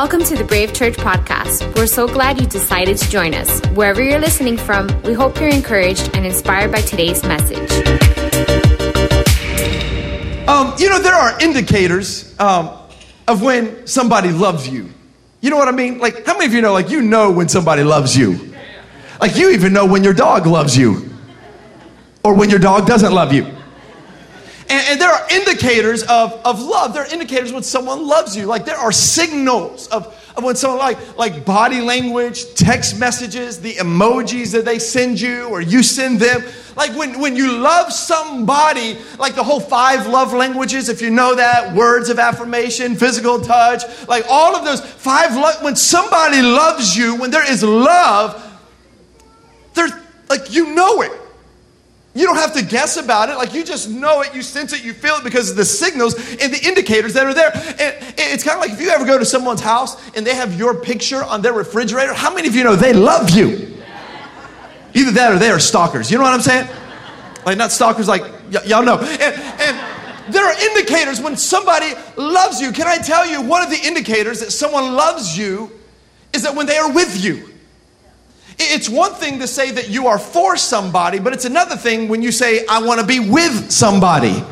Welcome to the Brave Church podcast. We're so glad you decided to join us. Wherever you're listening from, we hope you're encouraged and inspired by today's message. Um, you know, there are indicators um, of when somebody loves you. You know what I mean? Like, how many of you know, like, you know when somebody loves you? Like, you even know when your dog loves you or when your dog doesn't love you. And, and, there are indicators of, of love. There are indicators when someone loves you. Like there are signals of, of when someone like like body language, text messages, the emojis that they send you or you send them. Like when, when you love somebody, like the whole five love languages, if you know that, words of affirmation, physical touch, like all of those five lo- when somebody loves you, when there is love, there's like you know it. You don't have to guess about it. Like you just know it, you sense it, you feel it because of the signals and the indicators that are there. And it's kind of like if you ever go to someone's house and they have your picture on their refrigerator, how many of you know they love you? Either that or they are stalkers. You know what I'm saying? Like not stalkers, like y- y'all know. And, and there are indicators when somebody loves you. Can I tell you, one of the indicators that someone loves you is that when they are with you. It's one thing to say that you are for somebody, but it's another thing when you say, I want to be with somebody.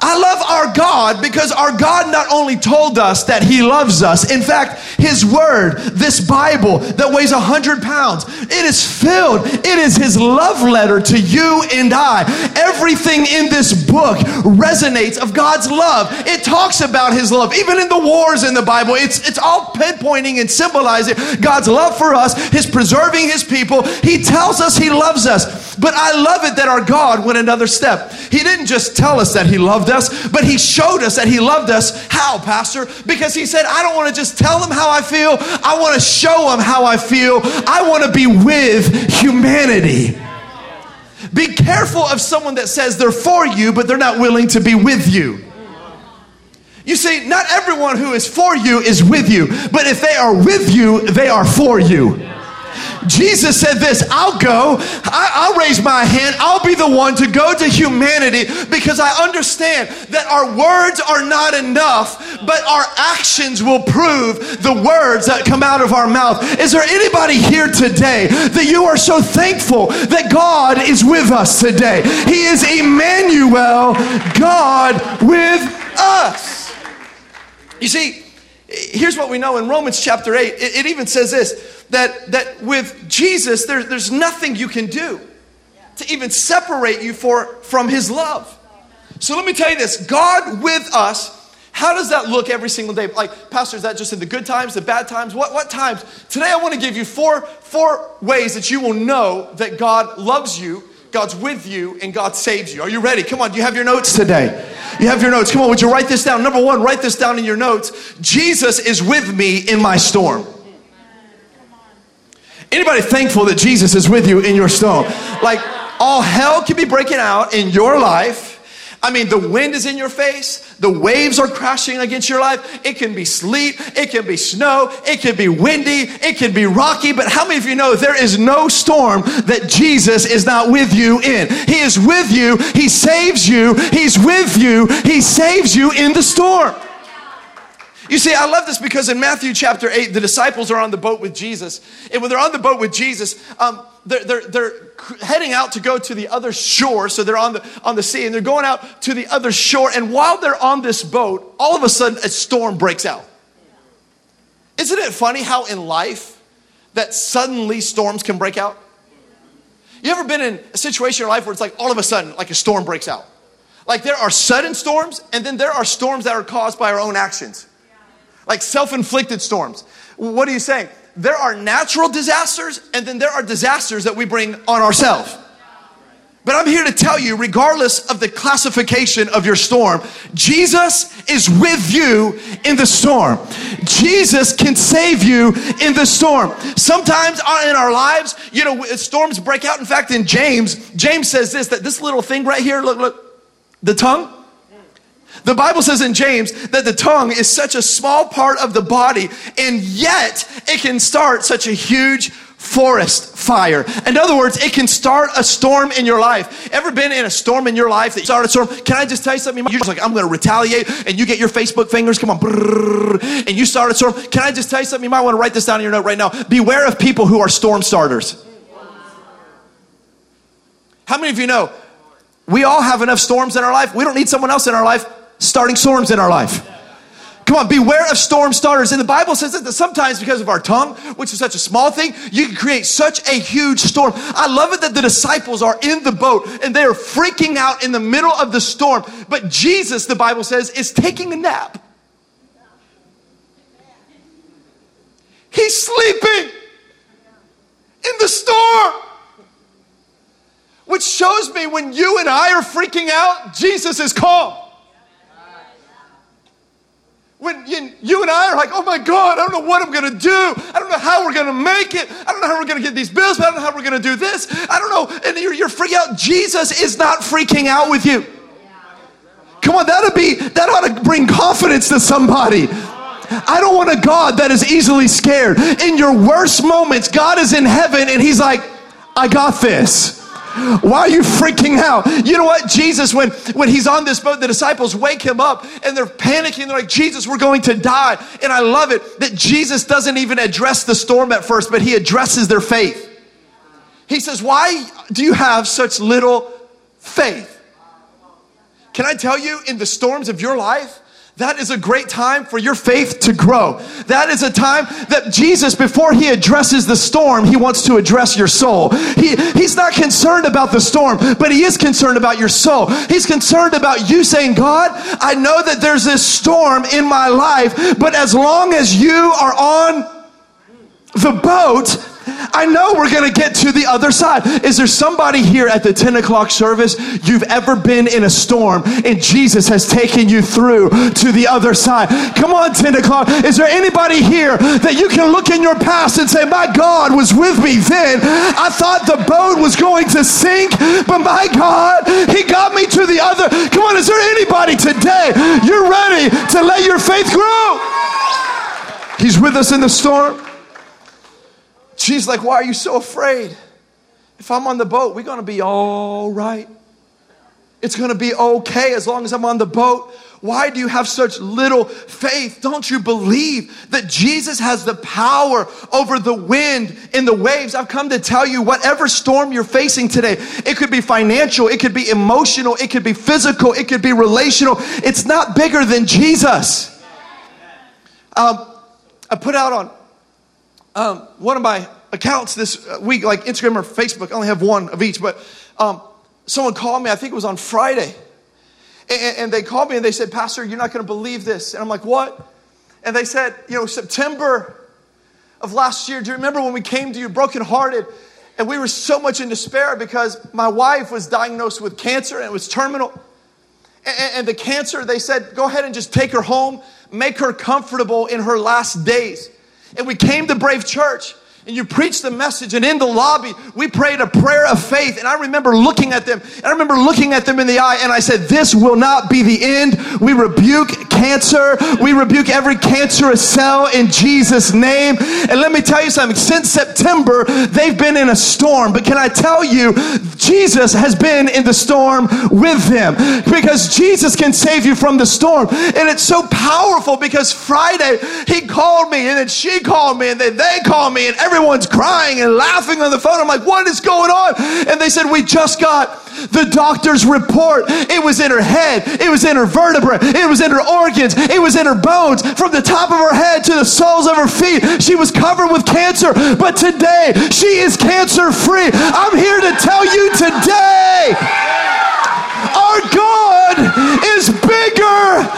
I love our God because our God not only told us that He loves us, in fact, His Word, this Bible that weighs a hundred pounds, it is filled. It is His love letter to you and I. Everything in this book resonates of God's love. It talks about His love. Even in the wars in the Bible, it's, it's all pinpointing and symbolizing God's love for us, His preserving His people. He tells us He loves us. But I love it that our God went another step. He didn't just tell us that He loved us, but He showed us that He loved us. How, Pastor? Because He said, I don't want to just tell them how I feel, I want to show them how I feel. I want to be with humanity. Be careful of someone that says they're for you, but they're not willing to be with you. You see, not everyone who is for you is with you, but if they are with you, they are for you. Jesus said this I'll go, I, will raise my hand, I'll be the one to go to humanity because I understand that our words are not enough, but our actions will prove the words that come out of our mouth. Is there anybody here today that you are so thankful that God is with us today? He is Emmanuel, God with us. You see, here's what we know in Romans chapter 8. It, it even says this that, that with Jesus, there, there's nothing you can do to even separate you for, from his love. So let me tell you this God with us, how does that look every single day? Like, Pastor, is that just in the good times, the bad times? What, what times? Today, I want to give you four, four ways that you will know that God loves you, God's with you, and God saves you. Are you ready? Come on, do you have your notes today? You have your notes. Come on, would you write this down? Number one, write this down in your notes. Jesus is with me in my storm. Anybody thankful that Jesus is with you in your storm? Like all hell can be breaking out in your life. I mean, the wind is in your face. The waves are crashing against your life. It can be sleet. It can be snow. It can be windy. It can be rocky. But how many of you know there is no storm that Jesus is not with you in? He is with you. He saves you. He's with you. He saves you in the storm. You see, I love this because in Matthew chapter 8, the disciples are on the boat with Jesus. And when they're on the boat with Jesus, um, they're, they're, they're heading out to go to the other shore. So they're on the, on the sea and they're going out to the other shore. And while they're on this boat, all of a sudden a storm breaks out. Isn't it funny how in life that suddenly storms can break out? You ever been in a situation in your life where it's like all of a sudden, like a storm breaks out? Like there are sudden storms, and then there are storms that are caused by our own actions like self inflicted storms. What are you saying? There are natural disasters, and then there are disasters that we bring on ourselves. But I'm here to tell you, regardless of the classification of your storm, Jesus is with you in the storm. Jesus can save you in the storm. Sometimes in our lives, you know, storms break out. In fact, in James, James says this that this little thing right here, look, look, the tongue, the Bible says in James that the tongue is such a small part of the body, and yet it can start such a huge forest fire. In other words, it can start a storm in your life. Ever been in a storm in your life that started a storm? Can I just tell you something? You're just like, I'm going to retaliate, and you get your Facebook fingers, come on, brrr, and you start a storm. Can I just tell you something? You might want to write this down in your note right now. Beware of people who are storm starters. How many of you know we all have enough storms in our life? We don't need someone else in our life starting storms in our life. Come on, beware of storm starters. And the Bible says that sometimes because of our tongue, which is such a small thing, you can create such a huge storm. I love it that the disciples are in the boat and they are freaking out in the middle of the storm. But Jesus, the Bible says, is taking a nap. He's sleeping in the storm. Which shows me when you and I are freaking out, Jesus is calm. When you, and I are like, oh my God, I don't know what I'm gonna do. I don't know how we're gonna make it. I don't know how we're gonna get these bills. I don't know how we're gonna do this. I don't know. And you're, you're freaking out. Jesus is not freaking out with you. Come on, that'll be, that ought to bring confidence to somebody. I don't want a God that is easily scared. In your worst moments, God is in heaven and He's like, I got this. Why are you freaking out? You know what? Jesus, when, when he's on this boat, the disciples wake him up and they're panicking. They're like, Jesus, we're going to die. And I love it that Jesus doesn't even address the storm at first, but he addresses their faith. He says, Why do you have such little faith? Can I tell you, in the storms of your life, that is a great time for your faith to grow. That is a time that Jesus, before he addresses the storm, he wants to address your soul. He, he's not concerned about the storm, but he is concerned about your soul. He's concerned about you saying, God, I know that there's this storm in my life, but as long as you are on the boat, I know we're going to get to the other side. Is there somebody here at the 10 o'clock service you've ever been in a storm and Jesus has taken you through to the other side? Come on, 10 o'clock. Is there anybody here that you can look in your past and say, My God was with me then? I thought the boat was going to sink, but my God, He got me to the other. Come on, is there anybody today you're ready to let your faith grow? He's with us in the storm. She's like, Why are you so afraid? If I'm on the boat, we're gonna be all right. It's gonna be okay as long as I'm on the boat. Why do you have such little faith? Don't you believe that Jesus has the power over the wind and the waves? I've come to tell you, whatever storm you're facing today, it could be financial, it could be emotional, it could be physical, it could be relational. It's not bigger than Jesus. Um, I put out on um, one of my accounts this week, like Instagram or Facebook, I only have one of each, but um, someone called me, I think it was on Friday, and, and they called me and they said, Pastor, you're not going to believe this. And I'm like, what? And they said, you know, September of last year, do you remember when we came to you brokenhearted? And we were so much in despair because my wife was diagnosed with cancer and it was terminal. And, and the cancer, they said, go ahead and just take her home, make her comfortable in her last days. And we came to Brave Church and you preach the message and in the lobby we prayed a prayer of faith and i remember looking at them and i remember looking at them in the eye and i said this will not be the end. We rebuke cancer. We rebuke every cancerous cell in jesus name. And let me tell you something. Since september they've been in a storm. But can i tell you jesus has been in the storm with them. Because jesus can save you from the storm. And it's so powerful because friday he called me and then she called me and then they called me and everyone's crying and laughing on the phone. I'm like, what is going on? And they said, we just got the doctor's report. It was in her head, it was in her vertebra, it was in her organs, it was in her bones, from the top of her head to the soles of her feet. She was covered with cancer, but today she is cancer free. I'm here to tell you today our God is bigger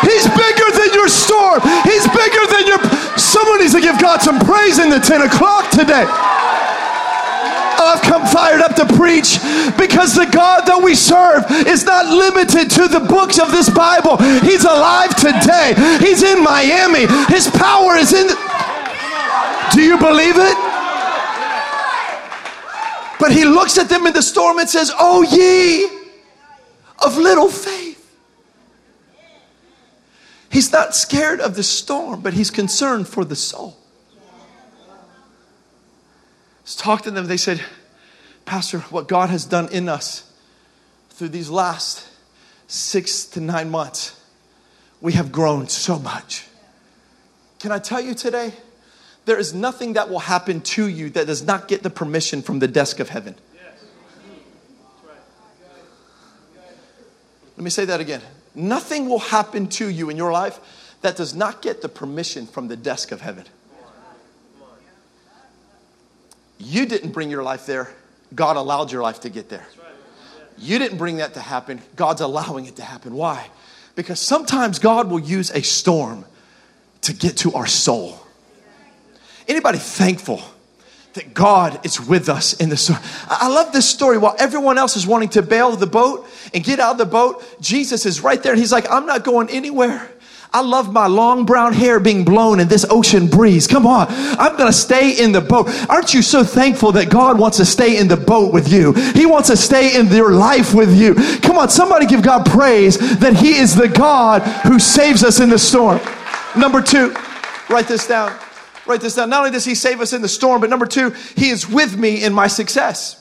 He's bigger than your storm. He's bigger than your. Someone needs to give God some praise in the 10 o'clock today. I've come fired up to preach because the God that we serve is not limited to the books of this Bible. He's alive today. He's in Miami. His power is in. Do you believe it? But he looks at them in the storm and says, Oh, ye of little faith. He's not scared of the storm, but he's concerned for the soul. Talking to them. They said, Pastor, what God has done in us through these last six to nine months, we have grown so much. Can I tell you today? There is nothing that will happen to you that does not get the permission from the desk of heaven. Let me say that again. Nothing will happen to you in your life that does not get the permission from the desk of heaven. You didn't bring your life there, God allowed your life to get there. You didn't bring that to happen, God's allowing it to happen. Why? Because sometimes God will use a storm to get to our soul. Anybody thankful that God is with us in this? I love this story. While everyone else is wanting to bail the boat and get out of the boat, Jesus is right there and he's like, I'm not going anywhere. I love my long brown hair being blown in this ocean breeze. Come on. I'm going to stay in the boat. Aren't you so thankful that God wants to stay in the boat with you? He wants to stay in your life with you. Come on, somebody give God praise that He is the God who saves us in the storm. Number two, write this down. Write this down. Not only does He save us in the storm, but number two, He is with me in my success.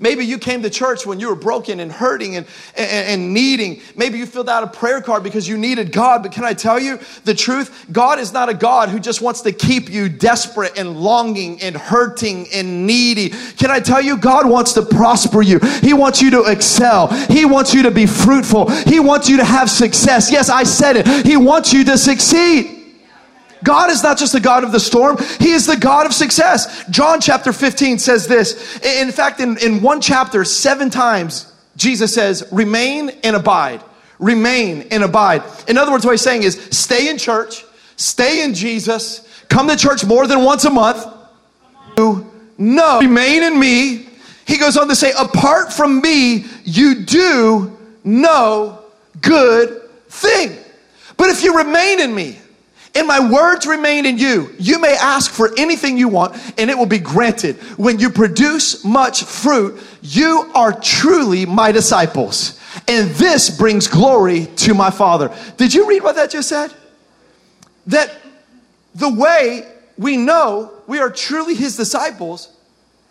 Maybe you came to church when you were broken and hurting and, and, and, needing. Maybe you filled out a prayer card because you needed God. But can I tell you the truth? God is not a God who just wants to keep you desperate and longing and hurting and needy. Can I tell you? God wants to prosper you. He wants you to excel. He wants you to be fruitful. He wants you to have success. Yes, I said it. He wants you to succeed. God is not just the God of the storm, He is the God of success. John chapter 15 says this. In fact, in, in one chapter, seven times, Jesus says, remain and abide. Remain and abide. In other words, what he's saying is stay in church, stay in Jesus, come to church more than once a month. No, remain in me. He goes on to say, apart from me, you do no good thing. But if you remain in me, and my words remain in you. You may ask for anything you want and it will be granted. When you produce much fruit, you are truly my disciples. And this brings glory to my Father. Did you read what that just said? That the way we know we are truly his disciples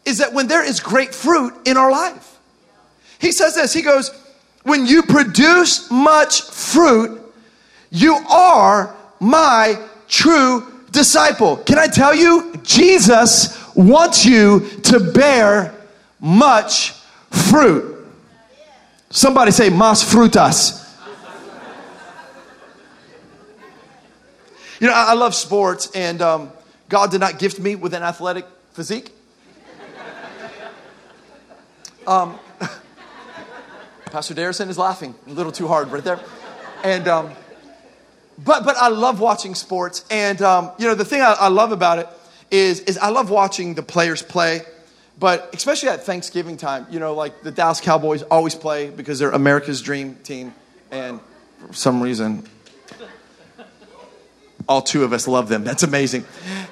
is that when there is great fruit in our life. He says this, he goes, when you produce much fruit, you are my true disciple. Can I tell you? Jesus wants you to bear much fruit. Somebody say, mas frutas. You know, I, love sports, and um, God did not gift me with an athletic physique. Um, Pastor Darrison is laughing a little too hard right there. And um, but but I love watching sports, and um, you know the thing I, I love about it is is I love watching the players play. But especially at Thanksgiving time, you know, like the Dallas Cowboys always play because they're America's dream team, and for some reason, all two of us love them. That's amazing.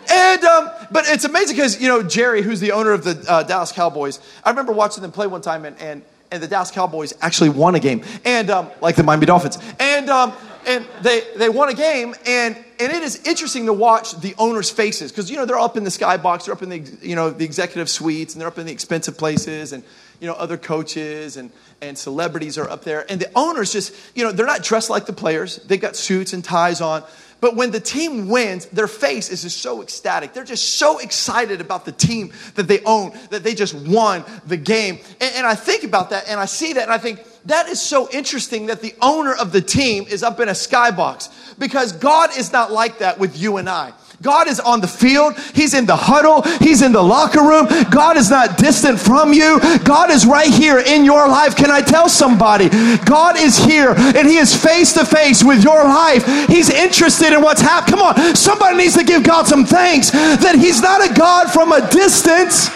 And um, but it's amazing because you know Jerry, who's the owner of the uh, Dallas Cowboys. I remember watching them play one time, and and, and the Dallas Cowboys actually won a game, and um, like the Miami Dolphins, and um, and they, they won a game and, and it is interesting to watch the owners faces because you know they're up in the skybox they're up in the you know the executive suites and they're up in the expensive places and you know other coaches and, and celebrities are up there and the owners just you know they're not dressed like the players they've got suits and ties on but when the team wins, their face is just so ecstatic. They're just so excited about the team that they own, that they just won the game. And, and, I think about that and I see that and I think, that is so interesting that the owner of the team is up in a skybox because God is not like that with you and I. God is on the field. He's in the huddle. He's in the locker room. God is not distant from you. God is right here in your life. Can I tell somebody? God is here and He is face to face with your life. He's interested in what's happening. Come on, somebody needs to give God some thanks that He's not a God from a distance,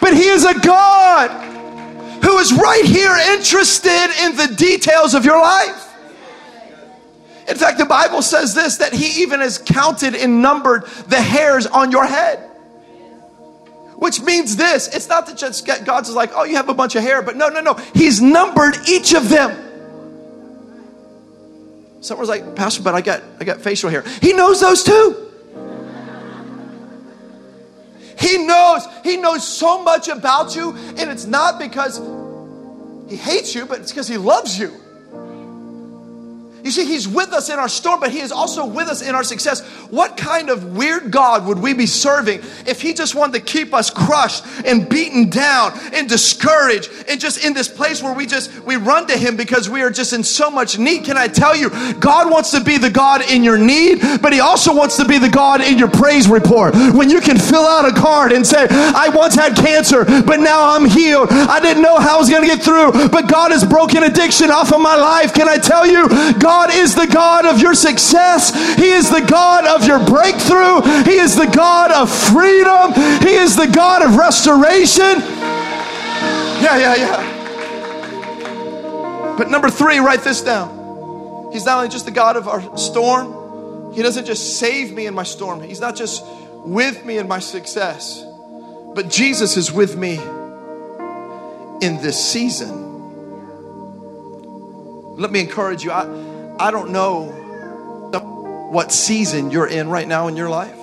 but He is a God who is right here interested in the details of your life. In fact, the Bible says this that He even has counted and numbered the hairs on your head. Which means this it's not that just God's like, oh, you have a bunch of hair, but no, no, no. He's numbered each of them. Someone's like, Pastor, but I got I got facial hair. He knows those too. Knows, He knows so much about you, and it's not because He hates you, but it's because He loves you. You see, He's with us in our storm, but He is also with us in our success. What kind of weird God would we be serving if He just wanted to keep us crushed and beaten down and discouraged and just in this place where we just we run to Him because we are just in so much need? Can I tell you, God wants to be the God in your need, but He also wants to be the God in your praise report. When you can fill out a card and say, I once had cancer, but now I'm healed. I didn't know how I was going to get through, but God has broken addiction off of my life. Can I tell you, God God is the God of your success. He is the God of your breakthrough. He is the God of freedom. He is the God of restoration. Yeah, yeah, yeah. But number three, write this down. He's not only just the God of our storm, He doesn't just save me in my storm, He's not just with me in my success, but Jesus is with me in this season. Let me encourage you. I, I don't know what season you're in right now in your life.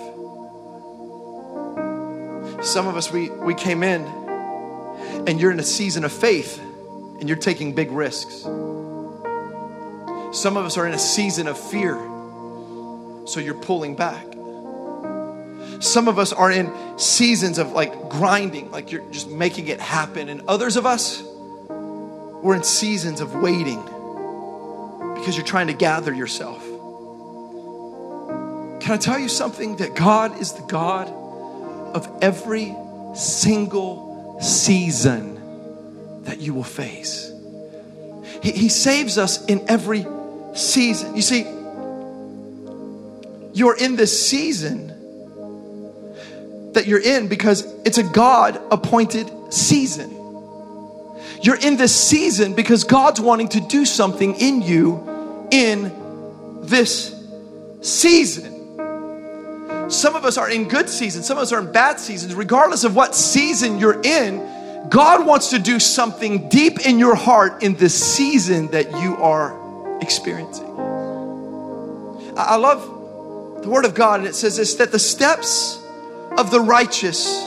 Some of us, we, we came in and you're in a season of faith and you're taking big risks. Some of us are in a season of fear, so you're pulling back. Some of us are in seasons of like grinding, like you're just making it happen. And others of us, we're in seasons of waiting because you're trying to gather yourself. Can I tell you something? That God is the God of every single season that you will face. He, he saves us in every season. You see, you're in this season that you're in because it's a God appointed season. You're in this season because God's wanting to do something in you in this season. Some of us are in good seasons, some of us are in bad seasons. Regardless of what season you're in, God wants to do something deep in your heart in this season that you are experiencing. I love the Word of God, and it says this that the steps of the righteous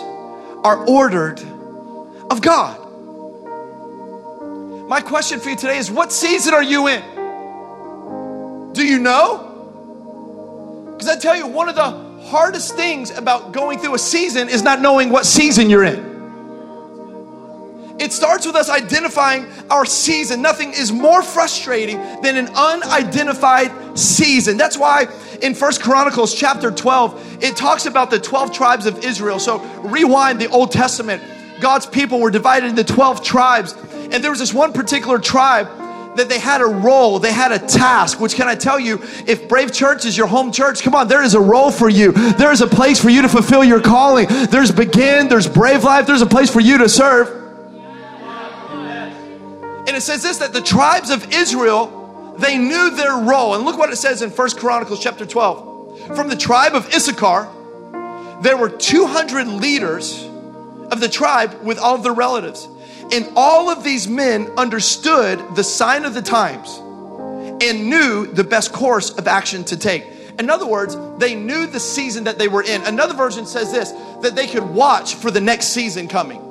are ordered of God. My question for you today is what season are you in? Do you know? Because I tell you, one of the hardest things about going through a season is not knowing what season you're in. It starts with us identifying our season. Nothing is more frustrating than an unidentified season. That's why in First Chronicles chapter 12, it talks about the 12 tribes of Israel. So rewind the Old Testament. God's people were divided into 12 tribes. And there was this one particular tribe that they had a role, they had a task, which can I tell you, if Brave Church is your home church, come on, there is a role for you. There is a place for you to fulfill your calling. There's Begin, there's Brave Life, there's a place for you to serve. And it says this that the tribes of Israel, they knew their role. And look what it says in First Chronicles chapter 12. From the tribe of Issachar, there were 200 leaders of the tribe with all of their relatives. And all of these men understood the sign of the times and knew the best course of action to take. In other words, they knew the season that they were in. Another version says this that they could watch for the next season coming.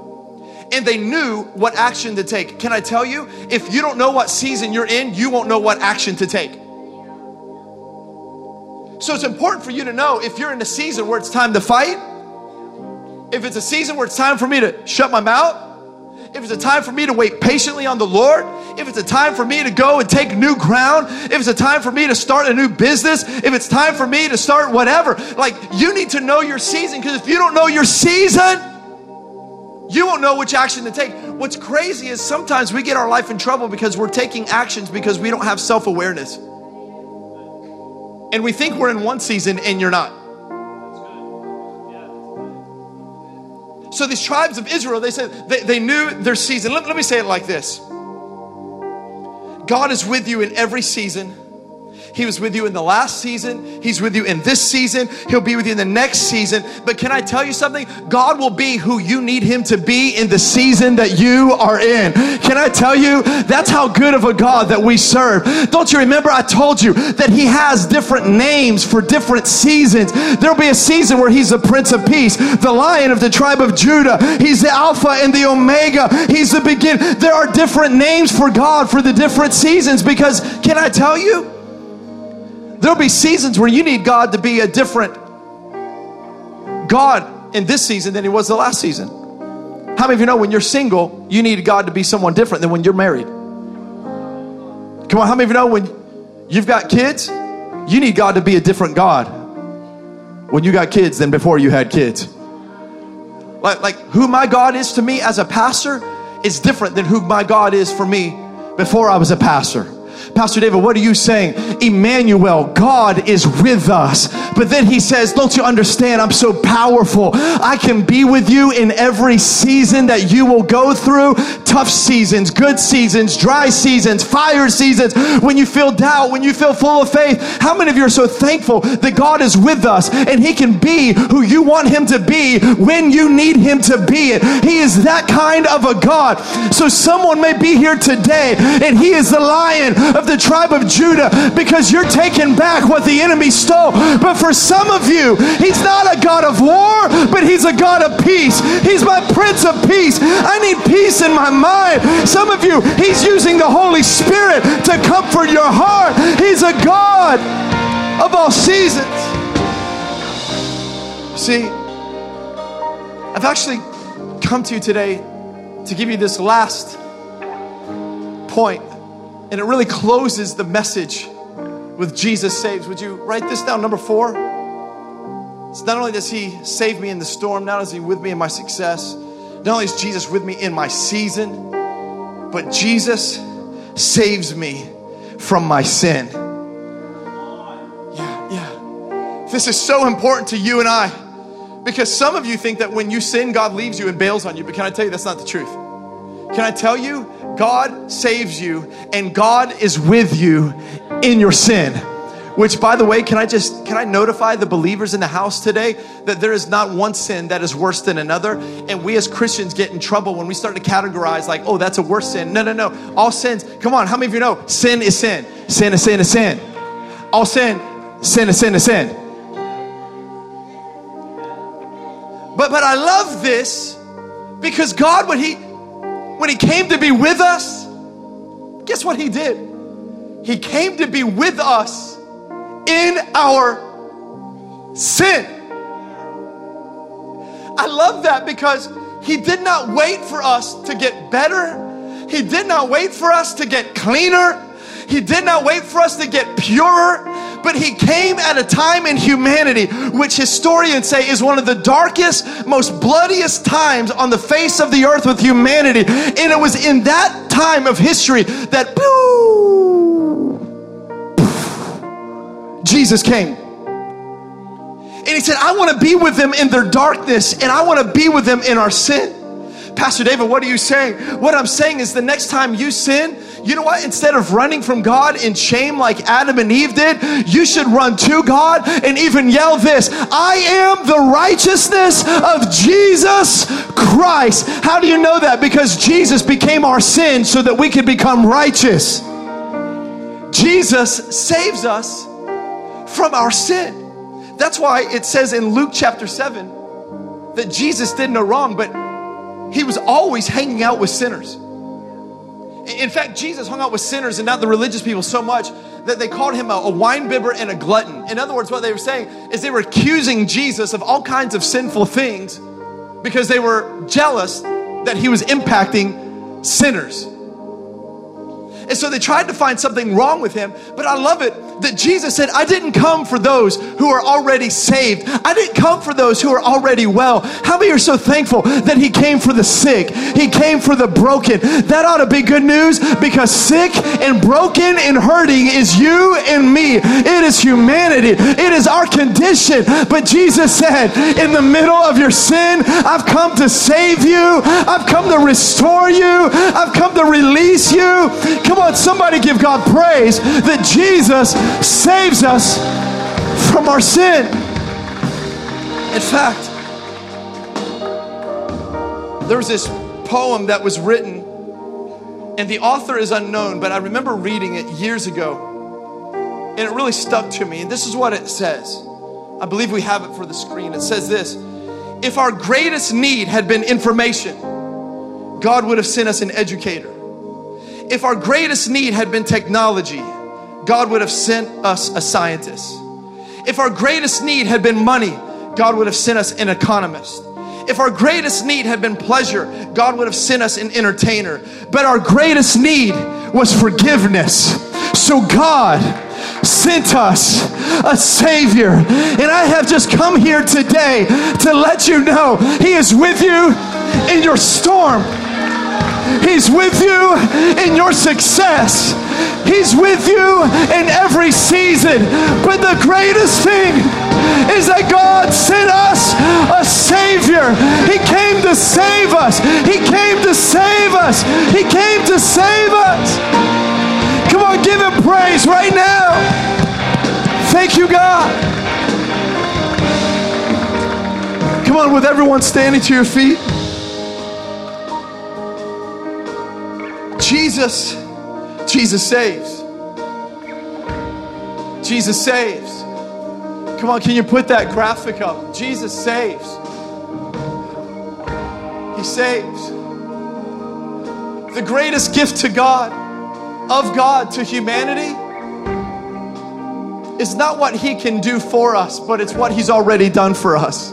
And they knew what action to take. Can I tell you, if you don't know what season you're in, you won't know what action to take. So it's important for you to know if you're in a season where it's time to fight, if it's a season where it's time for me to shut my mouth, if it's a time for me to wait patiently on the Lord, if it's a time for me to go and take new ground, if it's a time for me to start a new business, if it's time for me to start whatever, like you need to know your season because if you don't know your season, you won't know which action to take. What's crazy is sometimes we get our life in trouble because we're taking actions because we don't have self awareness. And we think we're in one season and you're not. So these tribes of Israel, they said they, they knew their season. Let, let me say it like this God is with you in every season. He was with you in the last season. He's with you in this season. He'll be with you in the next season. But can I tell you something? God will be who you need Him to be in the season that you are in. Can I tell you? That's how good of a God that we serve. Don't you remember? I told you that He has different names for different seasons. There'll be a season where He's the Prince of Peace, the Lion of the tribe of Judah. He's the Alpha and the Omega. He's the begin. There are different names for God for the different seasons because, can I tell you? There'll be seasons where you need God to be a different God in this season than He was the last season. How many of you know when you're single, you need God to be someone different than when you're married? Come on, how many of you know when you've got kids, you need God to be a different God when you got kids than before you had kids? Like, like who my God is to me as a pastor is different than who my God is for me before I was a pastor. Pastor David, what are you saying? Emmanuel, God is with us. But then he says, Don't you understand? I'm so powerful. I can be with you in every season that you will go through tough seasons, good seasons, dry seasons, fire seasons, when you feel doubt, when you feel full of faith. How many of you are so thankful that God is with us and he can be who you want him to be when you need him to be it? He is that kind of a God. So someone may be here today and he is the lion of the tribe of Judah because you're taking back what the enemy stole. But for some of you, he's not a God of war, but he's a God of peace. He's my prince of peace. I need peace in my mind. Some of you, he's using the Holy Spirit to comfort your heart. He's a God of all seasons. See, I've actually come to you today to give you this last point and it really closes the message with Jesus saves. Would you write this down? Number four. It's not only does he save me in the storm, not only is he with me in my success, not only is Jesus with me in my season, but Jesus saves me from my sin. Yeah, yeah. This is so important to you and I because some of you think that when you sin, God leaves you and bails on you. But can I tell you that's not the truth? Can I tell you God saves you and God is with you in your sin. Which, by the way, can I just can I notify the believers in the house today that there is not one sin that is worse than another, and we as Christians get in trouble when we start to categorize like, oh, that's a worse sin. No, no, no. All sins. Come on, how many of you know sin is sin? Sin is sin is sin. All sin, sin is sin is sin. But but I love this because God, when He when He came to be with us, guess what He did? He came to be with us in our sin. I love that because He did not wait for us to get better. He did not wait for us to get cleaner. He did not wait for us to get purer, but He came at a time in humanity, which historians say is one of the darkest, most bloodiest times on the face of the earth with humanity. And it was in that time of history that Jesus came. And he said, I want to be with them in their darkness and I want to be with them in our sin. Pastor David, what are you saying? What I'm saying is the next time you sin, you know what? Instead of running from God in shame like Adam and Eve did, you should run to God and even yell this I am the righteousness of Jesus Christ. How do you know that? Because Jesus became our sin so that we could become righteous. Jesus saves us from our sin. That's why it says in Luke chapter 7 that Jesus did no wrong, but he was always hanging out with sinners. In fact, Jesus hung out with sinners and not the religious people so much that they called him a, a wine bibber and a glutton. In other words, what they were saying is they were accusing Jesus of all kinds of sinful things because they were jealous that he was impacting sinners. And so they tried to find something wrong with him, but I love it that Jesus said, I didn't come for those who are already saved. I didn't come for those who are already well. How many are so thankful that He came for the sick? He came for the broken. That ought to be good news because sick and broken and hurting is you and me. It is humanity. It is our condition. But Jesus said, in the middle of your sin, I've come to save you. I've come to restore you. I've come to release you. Come Come on, somebody give God praise that Jesus saves us from our sin. In fact, there was this poem that was written, and the author is unknown, but I remember reading it years ago, and it really stuck to me. And this is what it says. I believe we have it for the screen. It says this If our greatest need had been information, God would have sent us an educator. If our greatest need had been technology, God would have sent us a scientist. If our greatest need had been money, God would have sent us an economist. If our greatest need had been pleasure, God would have sent us an entertainer. But our greatest need was forgiveness. So God sent us a Savior. And I have just come here today to let you know He is with you in your storm. He's with you in your success. He's with you in every season. But the greatest thing is that God sent us a Savior. He came to save us. He came to save us. He came to save us. Come on, give Him praise right now. Thank you, God. Come on, with everyone standing to your feet. Jesus, Jesus saves. Jesus saves. Come on, can you put that graphic up? Jesus saves. He saves. The greatest gift to God, of God to humanity, is not what He can do for us, but it's what He's already done for us.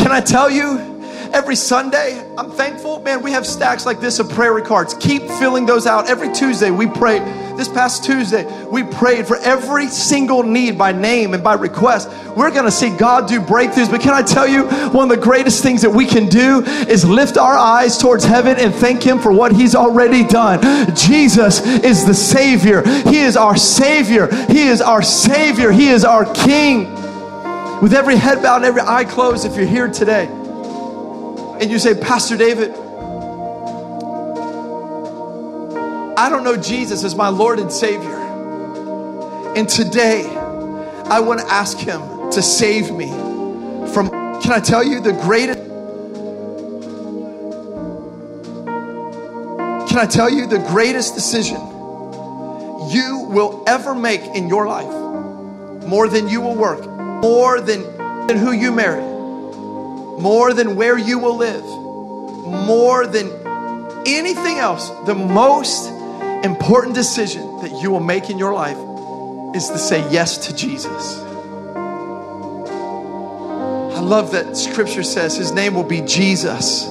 Can I tell you? Every Sunday. I'm thankful, man. We have stacks like this of prayer cards. Keep filling those out. Every Tuesday, we pray. This past Tuesday, we prayed for every single need by name and by request. We're going to see God do breakthroughs. But can I tell you, one of the greatest things that we can do is lift our eyes towards heaven and thank Him for what He's already done. Jesus is the Savior. He is our Savior. He is our Savior. He is our King. With every head bowed and every eye closed, if you're here today, and you say, Pastor David, I don't know Jesus as my Lord and Savior. And today, I want to ask Him to save me from, can I tell you, the greatest. Can I tell you the greatest decision you will ever make in your life? More than you will work, more than, than who you marry, more than where you will live, more than anything else, the most important decision that you will make in your life is to say yes to Jesus. I love that scripture says his name will be Jesus,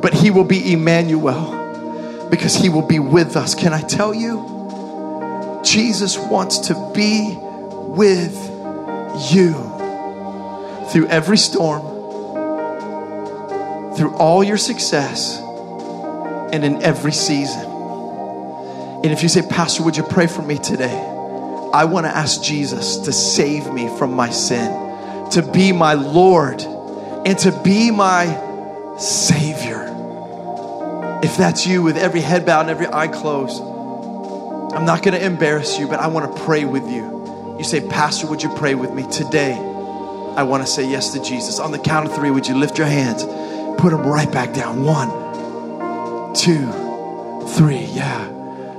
but he will be Emmanuel because he will be with us. Can I tell you? Jesus wants to be with you through every storm, through all your success, and in every season. And if you say, Pastor, would you pray for me today? I want to ask Jesus to save me from my sin, to be my Lord, and to be my Savior. If that's you, with every head bowed and every eye closed, I'm not going to embarrass you, but I want to pray with you. You say, Pastor, would you pray with me today? I want to say yes to Jesus. On the count of three, would you lift your hands? Put them right back down. One, two, three. Yeah.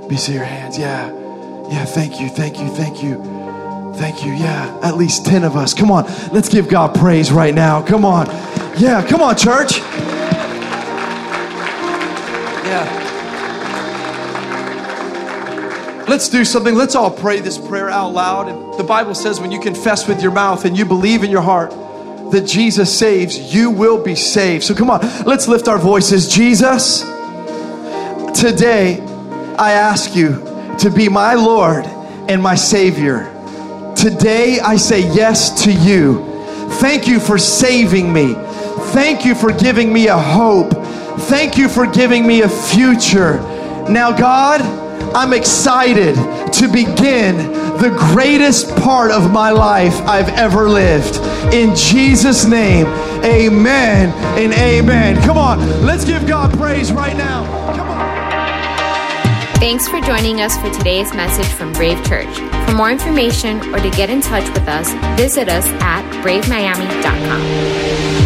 Be see your hands. Yeah. Yeah. Thank you. Thank you. Thank you. Thank you. Yeah. At least 10 of us. Come on. Let's give God praise right now. Come on. Yeah. Come on, church. Yeah. Let's do something. Let's all pray this prayer out loud. And the Bible says when you confess with your mouth and you believe in your heart that Jesus saves, you will be saved. So come on, let's lift our voices. Jesus, today I ask you to be my Lord and my Savior. Today I say yes to you. Thank you for saving me. Thank you for giving me a hope. Thank you for giving me a future. Now, God, I'm excited to begin the greatest part of my life I've ever lived. In Jesus' name, amen and amen. Come on, let's give God praise right now. Come on. Thanks for joining us for today's message from Brave Church. For more information or to get in touch with us, visit us at bravemiami.com.